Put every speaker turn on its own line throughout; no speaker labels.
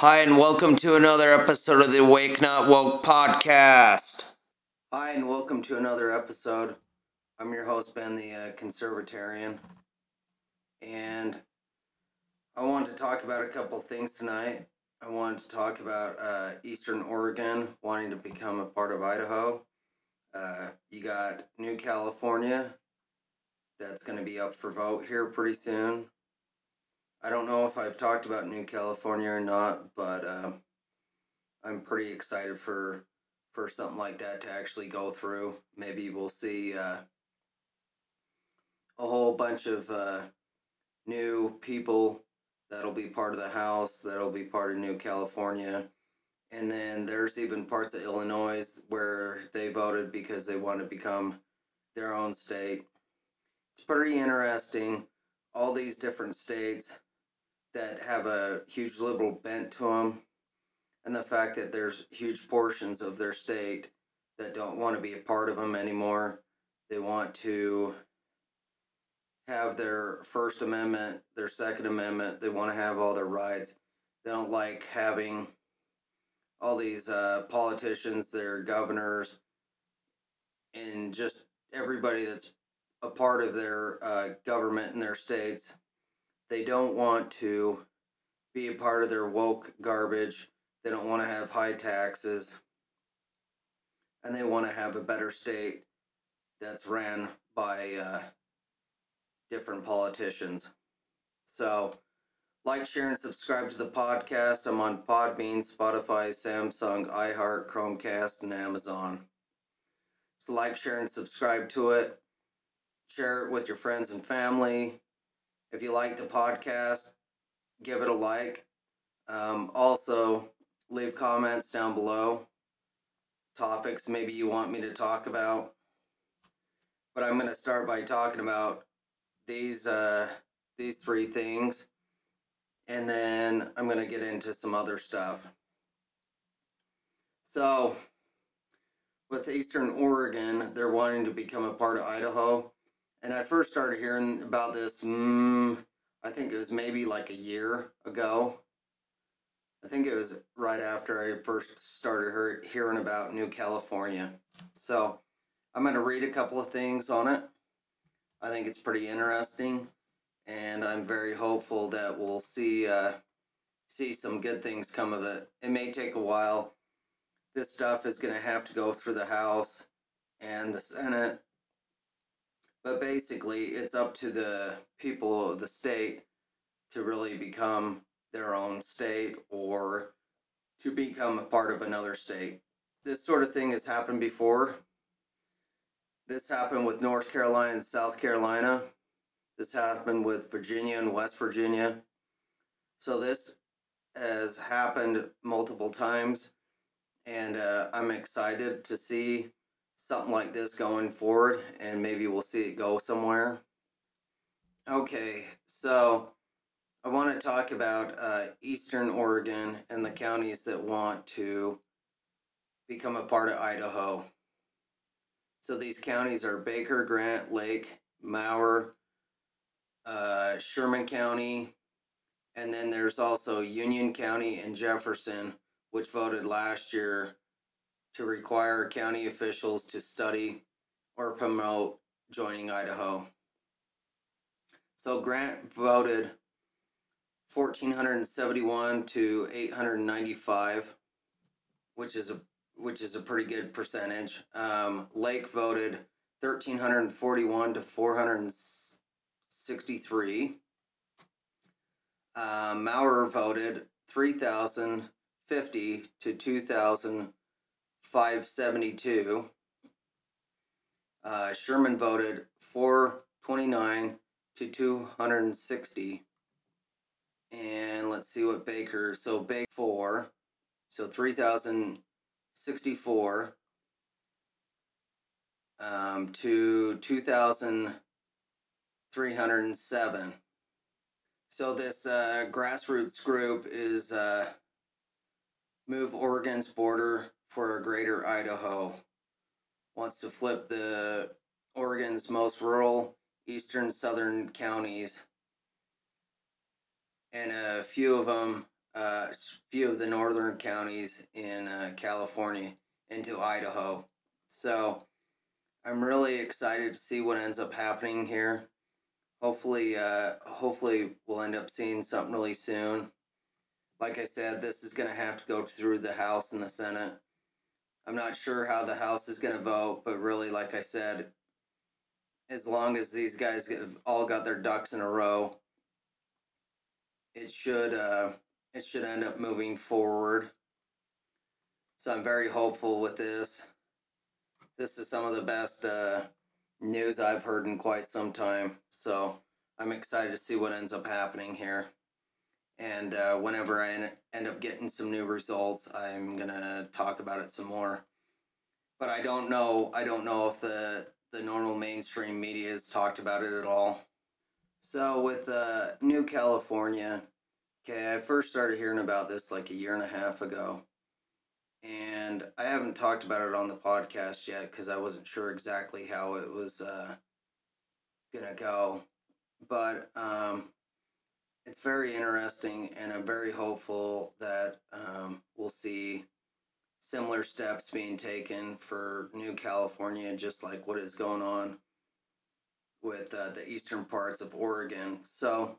Hi, and welcome to another episode of the Wake Not Woke podcast. Hi, and welcome to another episode. I'm your host, Ben the uh, Conservitarian, and I want to talk about a couple things tonight. I wanted to talk about uh, Eastern Oregon wanting to become a part of Idaho. Uh, you got New California that's going to be up for vote here pretty soon. I don't know if I've talked about New California or not, but uh, I'm pretty excited for for something like that to actually go through. Maybe we'll see uh, a whole bunch of uh, new people that'll be part of the House, that'll be part of New California. And then there's even parts of Illinois where they voted because they want to become their own state. It's pretty interesting. All these different states that have a huge liberal bent to them, and the fact that there's huge portions of their state that don't want to be a part of them anymore. They want to have their First Amendment, their Second Amendment. They want to have all their rights. They don't like having all these uh, politicians, their governors, and just everybody that's a part of their uh, government in their states. They don't want to be a part of their woke garbage. They don't want to have high taxes. And they want to have a better state that's ran by uh, different politicians. So, like, share, and subscribe to the podcast. I'm on Podbean, Spotify, Samsung, iHeart, Chromecast, and Amazon. So, like, share, and subscribe to it. Share it with your friends and family. If you like the podcast, give it a like. Um, also, leave comments down below. Topics maybe you want me to talk about. But I'm going to start by talking about these uh, these three things, and then I'm going to get into some other stuff. So, with Eastern Oregon, they're wanting to become a part of Idaho, and I first started hearing about this. Mm, I think it was maybe like a year ago. I think it was right after I first started hearing about New California. So I'm going to read a couple of things on it. I think it's pretty interesting, and I'm very hopeful that we'll see uh, see some good things come of it. It may take a while. This stuff is going to have to go through the House and the Senate, but basically, it's up to the people of the state to really become their own state or to become a part of another state. This sort of thing has happened before this happened with North Carolina and South Carolina. This happened with Virginia and West Virginia. So this has happened multiple times, and uh, I'm excited to see something like this going forward, and maybe we'll see it go somewhere. Okay, so I want to talk about uh, Eastern Oregon and the counties that want to become a part of Idaho. So these counties are Baker, Grant, Lake, Malheur, uh, Sherman County, and then there's also Union County and Jefferson, which voted last year to require county officials to study or promote joining Idaho. So Grant voted 1471 to 895, which is a which is a pretty good percentage. Um, Lake voted 1,341 to 463. Uh, Malheur voted 3,050 to 2,572. Uh, Sherman voted 429 to 260. And let's see what Baker, so Baker 4, so 3,064 um, to 2,307. So this uh, grassroots group is uh, Move Oregon's Border for a Greater Idaho. Wants to flip the Oregon's most rural eastern southern counties and a few of them uh, few of the northern counties in uh, California into Idaho. So I'm really excited to see what ends up happening here. Hopefully, uh, hopefully we'll end up seeing something really soon. Like I said, this is going to have to go through the House and the Senate. I'm not sure how the House is going to vote, but really, like I said, as long as these guys have all got their ducks in a row, it should uh, it should end up moving forward. So I'm very hopeful with this. This is some of the best uh, news I've heard in quite some time. So I'm excited to see what ends up happening here. And uh, whenever I en- end up getting some new results, I'm gonna talk about it some more. But I don't know. I don't know if the the normal mainstream media has talked about it at all. So with uh, New California, okay, I first started hearing about this like a year and a half ago, and I haven't talked about it on the podcast yet because I wasn't sure exactly how it was uh, gonna go. But um, it's very interesting, and I'm very hopeful that um, we'll see similar steps being taken for New California, just like what is going on with uh, the eastern parts of Oregon. So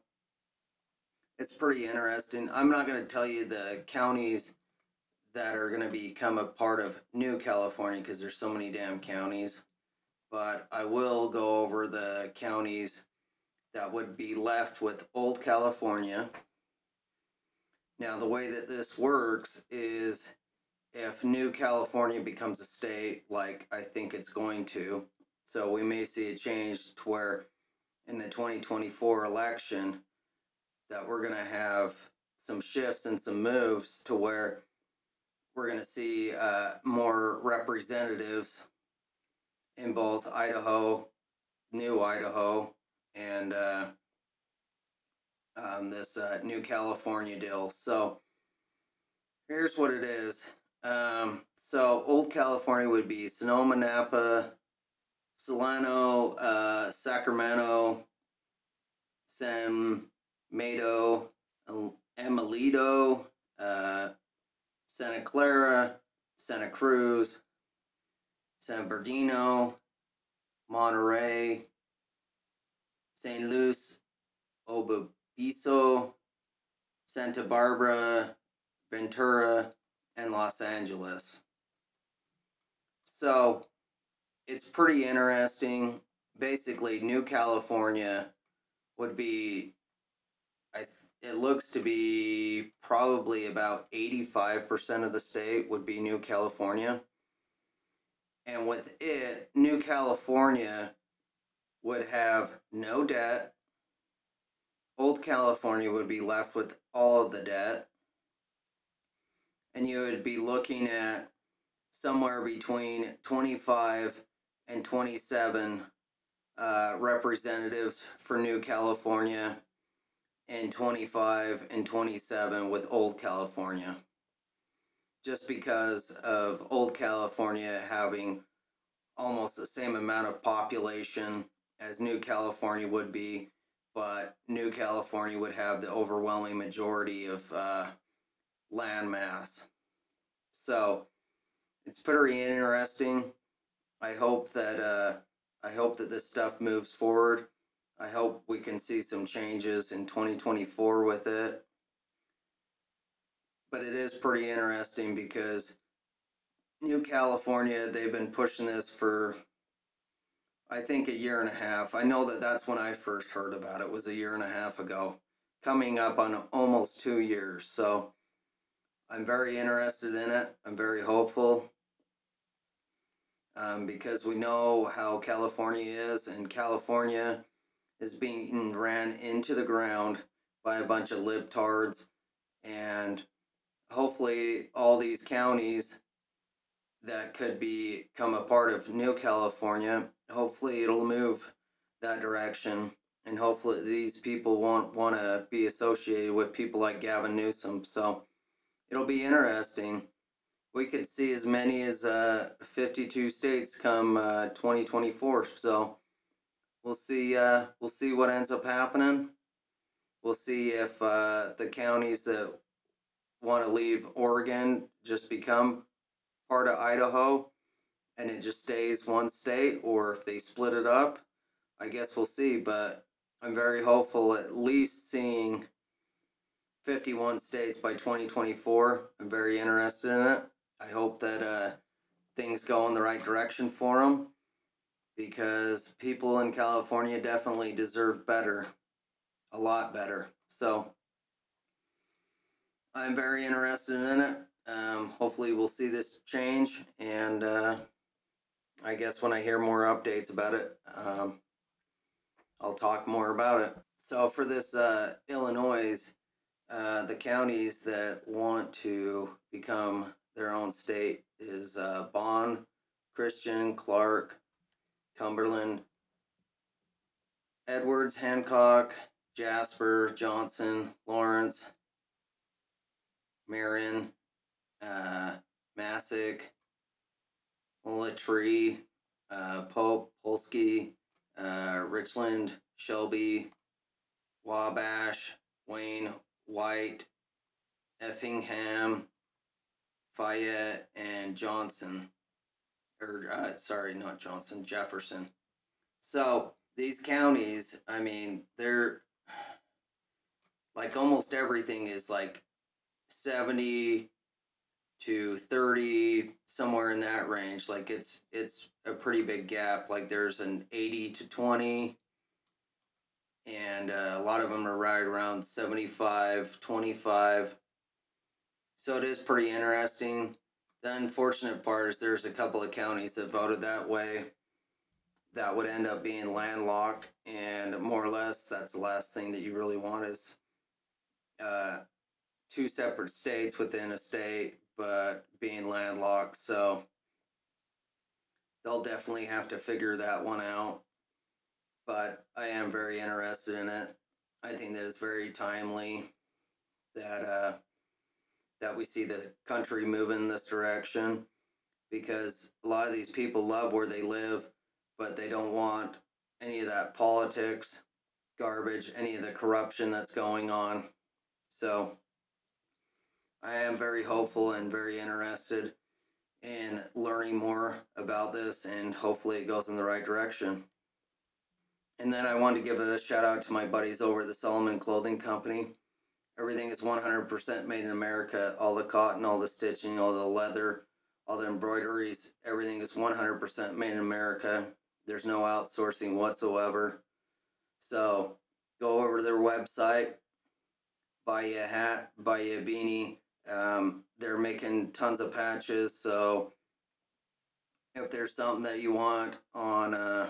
it's pretty interesting. I'm not going to tell you the counties that are going to become a part of New California because there's so many damn counties, but I will go over the counties that would be left with Old California. Now, the way that this works is if New California becomes a state, like I think it's going to, so we may see a change to where in the 2024 election that we're going to have some shifts and some moves to where we're going to see uh, more representatives in both Idaho, New Idaho, and uh, um, this uh, New California deal. So here's what it is. Um, so Old California would be Sonoma, Napa, Solano, uh, Sacramento, San Mateo, Alameda, uh, Santa Clara, Santa Cruz, San Bernardino, Monterey, San Luis, Obispo, Santa Barbara, Ventura, and Los Angeles. So it's pretty interesting. Basically, New California would be, I th- it looks to be probably about 85% of the state would be New California. And with it, New California would have no debt. Old California would be left with all of the debt and you would be looking at somewhere between 25 and 27 uh, representatives for New California and 25 and 27 with Old California. Just because of Old California having almost the same amount of population as New California would be, but New California would have the overwhelming majority of uh, landmass. So it's pretty interesting. I hope that uh, I hope that this stuff moves forward. I hope we can see some changes in 2024 with it. But it is pretty interesting because New California, they've been pushing this for I think a year and a half. I know that that's when I first heard about it was a year and a half ago, coming up on almost 2 years. So I'm very interested in it. I'm very hopeful um, because we know how California is, and California is being ran into the ground by a bunch of libtards, and hopefully all these counties that could become a part of New California, hopefully it'll move that direction. And hopefully these people won't want to be associated with people like Gavin Newsom. So it'll be interesting. We could see as many as uh, 52 states come uh, 2024. So we'll see. Uh, we'll see what ends up happening. We'll see if uh, the counties that want to leave Oregon, just become part of Idaho, and it just stays one state, or if they split it up, I guess we'll see. But I'm very hopeful at least seeing 51 states by 2024. I'm very interested in it. I hope that uh, things go in the right direction for them because people in California definitely deserve better, a lot better. So I'm very interested in it. Um, hopefully, we'll see this change, and uh, I guess when I hear more updates about it, um, I'll talk more about it. So for this uh, Illinois, uh, the counties that want to become their own state is uh, Bond, Christian, Clark, Cumberland, Edwards, Hancock, Jasper, Johnson, Lawrence, Marion, uh, Tree, uh, Pope, Pulaski, uh, Richland, Shelby, Wabash, Wayne, White, Effingham, Fayette, and Johnson. Or, uh, sorry, not Johnson, Jefferson. So these counties, I mean, they're like almost everything is like 70 to 30 somewhere in that range. Like it's it's a pretty big gap. Like there's an 80 to 20 and uh, a lot of them are right around 75 25 so it is pretty interesting. The unfortunate part is there's a couple of counties that voted that way that would end up being landlocked and more or less that's the last thing that you really want is uh, two separate states within a state but being landlocked so they'll definitely have to figure that one out. But i am very interested in it. I think that it's very timely that uh that we see the country move in this direction because a lot of these people love where they live but they don't want any of that politics garbage any of the corruption that's going on. So I am very hopeful and very interested in learning more about this, and hopefully it goes in the right direction. And then I want to give a shout out to my buddies over at the Solomon Clothing Company. Everything is 100% made in America. All the cotton, all the stitching, all the leather, all the embroideries, everything is 100% made in America. There's no outsourcing whatsoever. So go over to their website, buy you a hat, buy you a beanie. Um, they're making tons of patches. So if there's something that you want on a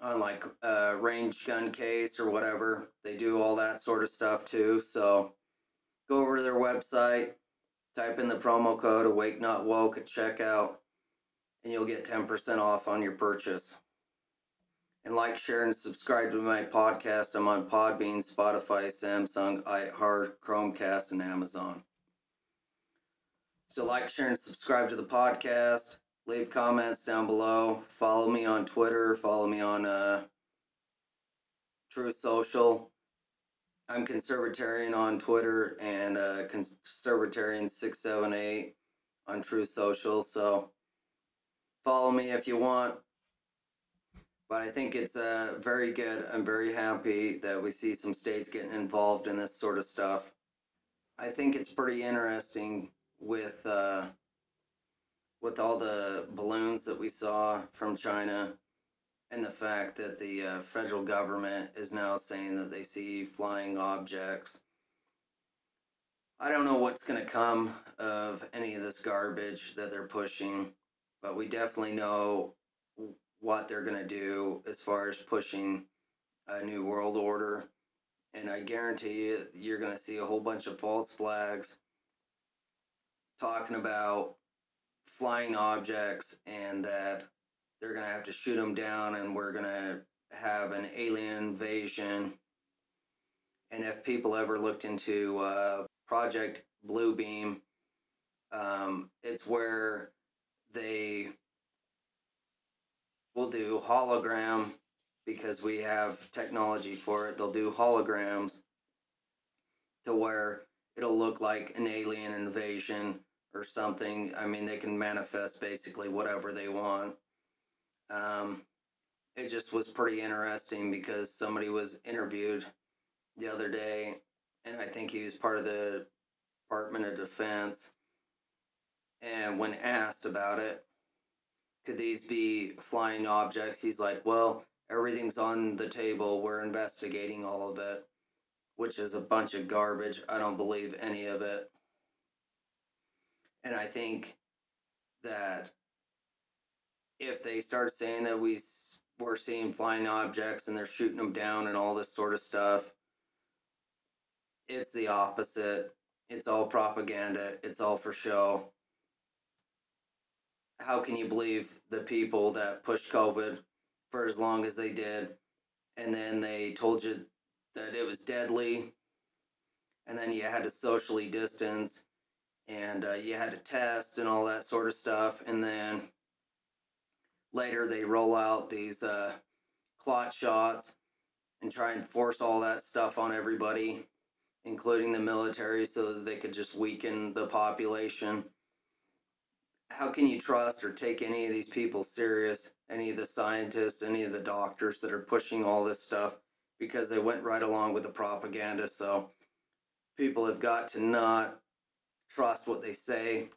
on like a range gun case or whatever, they do all that sort of stuff too. So go over to their website, type in the promo code Awake Not Woke at checkout, and you'll get 10% off on your purchase and like, share, and subscribe to my podcast. I'm on Podbean, Spotify, Samsung, iHeart, Chromecast, and Amazon. So, like, share, and subscribe to the podcast. Leave comments down below. Follow me on Twitter. Follow me on uh, Truth Social. I'm Conservitarian on Twitter and uh, Conservitarian678 on Truth Social. So, follow me if you want but I think it's uh, very good. I'm very happy that we see some states getting involved in this sort of stuff. I think it's pretty interesting with uh, with all the balloons that we saw from China and the fact that the uh, federal government is now saying that they see flying objects. I don't know what's going to come of any of this garbage that they're pushing, but we definitely know what they're going to do as far as pushing a new world order. And I guarantee you, you're going to see a whole bunch of false flags talking about flying objects and that they're going to have to shoot them down and we're going to have an alien invasion. And if people ever looked into uh, Project Bluebeam, um, it's where they we'll do hologram because we have technology for it. They'll do holograms to where it'll look like an alien invasion or something. I mean, they can manifest basically whatever they want. Um, it just was pretty interesting because somebody was interviewed the other day, and I think he was part of the Department of Defense. And when asked about it, could these be flying objects? He's like, well, everything's on the table. We're investigating all of it, which is a bunch of garbage. I don't believe any of it. And I think that if they start saying that we we're seeing flying objects and they're shooting them down and all this sort of stuff, it's the opposite. It's all propaganda. It's all for show. How can you believe the people that pushed COVID for as long as they did, and then they told you that it was deadly, and then you had to socially distance, and uh, you had to test and all that sort of stuff, and then later they roll out these uh, clot shots and try and force all that stuff on everybody, including the military, so that they could just weaken the population. How can you trust or take any of these people serious? Any of the scientists, any of the doctors that are pushing all this stuff because they went right along with the propaganda. So people have got to not trust what they say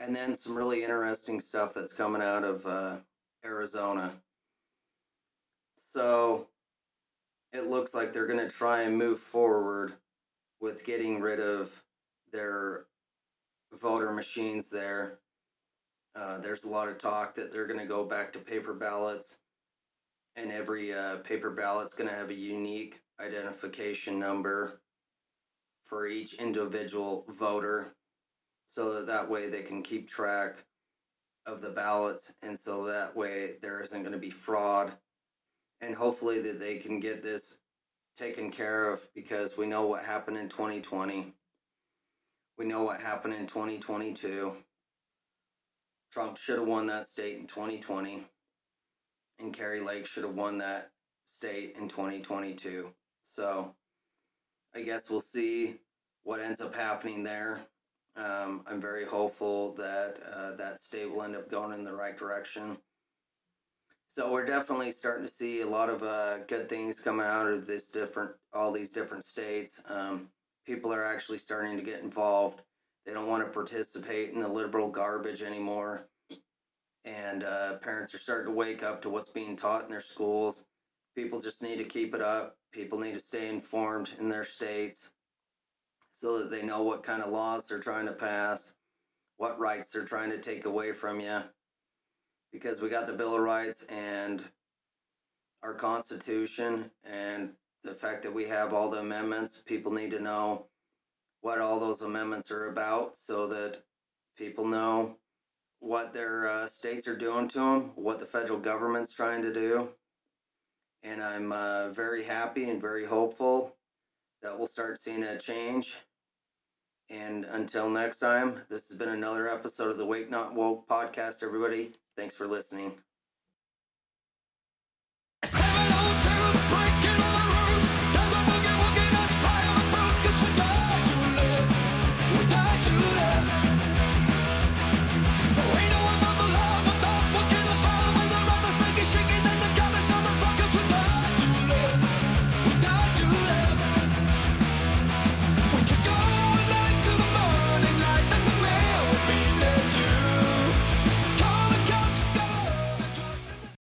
and then some really interesting stuff that's coming out of uh, Arizona. So it looks like they're going to try and move forward with getting rid of their voter machines there. Uh, there's a lot of talk that they're going to go back to paper ballots, and every uh, paper ballot's going to have a unique identification number for each individual voter so that that way they can keep track of the ballots and so that way there isn't going to be fraud and hopefully that they can get this taken care of because we know what happened in 2020 we know what happened in 2022 trump should have won that state in 2020 and Kari Lake should have won that state in 2022 so i guess we'll see what ends up happening there um, I'm very hopeful that uh, that state will end up going in the right direction. So we're definitely starting to see a lot of uh, good things coming out of this different, all these different states. Um, people are actually starting to get involved. They don't want to participate in the liberal garbage anymore. And uh, parents are starting to wake up to what's being taught in their schools. People just need to keep it up. People need to stay informed in their states so that they know what kind of laws they're trying to pass, what rights they're trying to take away from you. Because we got the Bill of Rights and our Constitution, and the fact that we have all the amendments, people need to know what all those amendments are about so that people know what their uh, states are doing to them, what the federal government's trying to do. And I'm uh, very happy and very hopeful that we'll start seeing a change. And until next time, this has been another episode of the Wake Not Woke podcast, everybody. Thanks for listening.